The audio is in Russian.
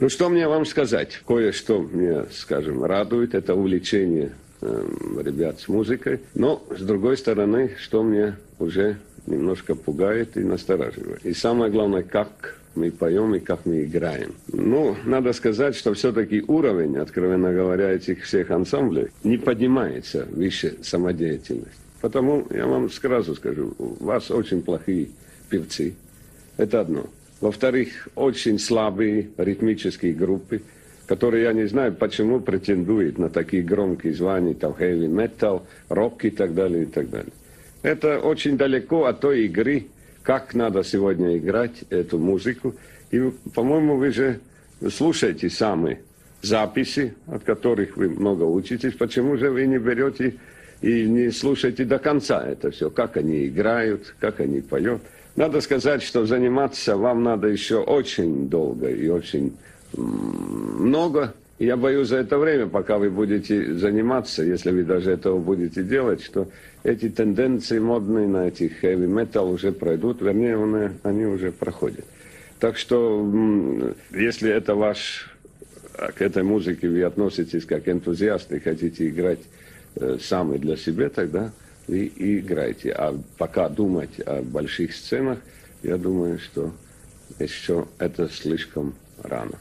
Ну, что мне вам сказать? Кое-что мне, скажем, радует, это увлечение э, ребят с музыкой. Но, с другой стороны, что мне уже немножко пугает и настораживает. И самое главное, как мы поем и как мы играем. Ну, надо сказать, что все-таки уровень, откровенно говоря, этих всех ансамблей не поднимается выше самодеятельности. Потому я вам сразу скажу, у вас очень плохие певцы. Это одно. Во-вторых, очень слабые ритмические группы, которые, я не знаю, почему претендуют на такие громкие звания, там, heavy metal, рок и так далее, и так далее. Это очень далеко от той игры, как надо сегодня играть эту музыку. И, по-моему, вы же слушаете сами записи, от которых вы много учитесь. Почему же вы не берете и не слушаете до конца это все, как они играют, как они поют? Надо сказать, что заниматься вам надо еще очень долго и очень много. Я боюсь за это время, пока вы будете заниматься, если вы даже этого будете делать, что эти тенденции модные на этих heavy metal уже пройдут, вернее, они, они уже проходят. Так что, если это ваш, к этой музыке вы относитесь как энтузиаст и хотите играть сами для себя, тогда вы и играете. А пока думать о больших сценах, я думаю, что еще это слишком рано.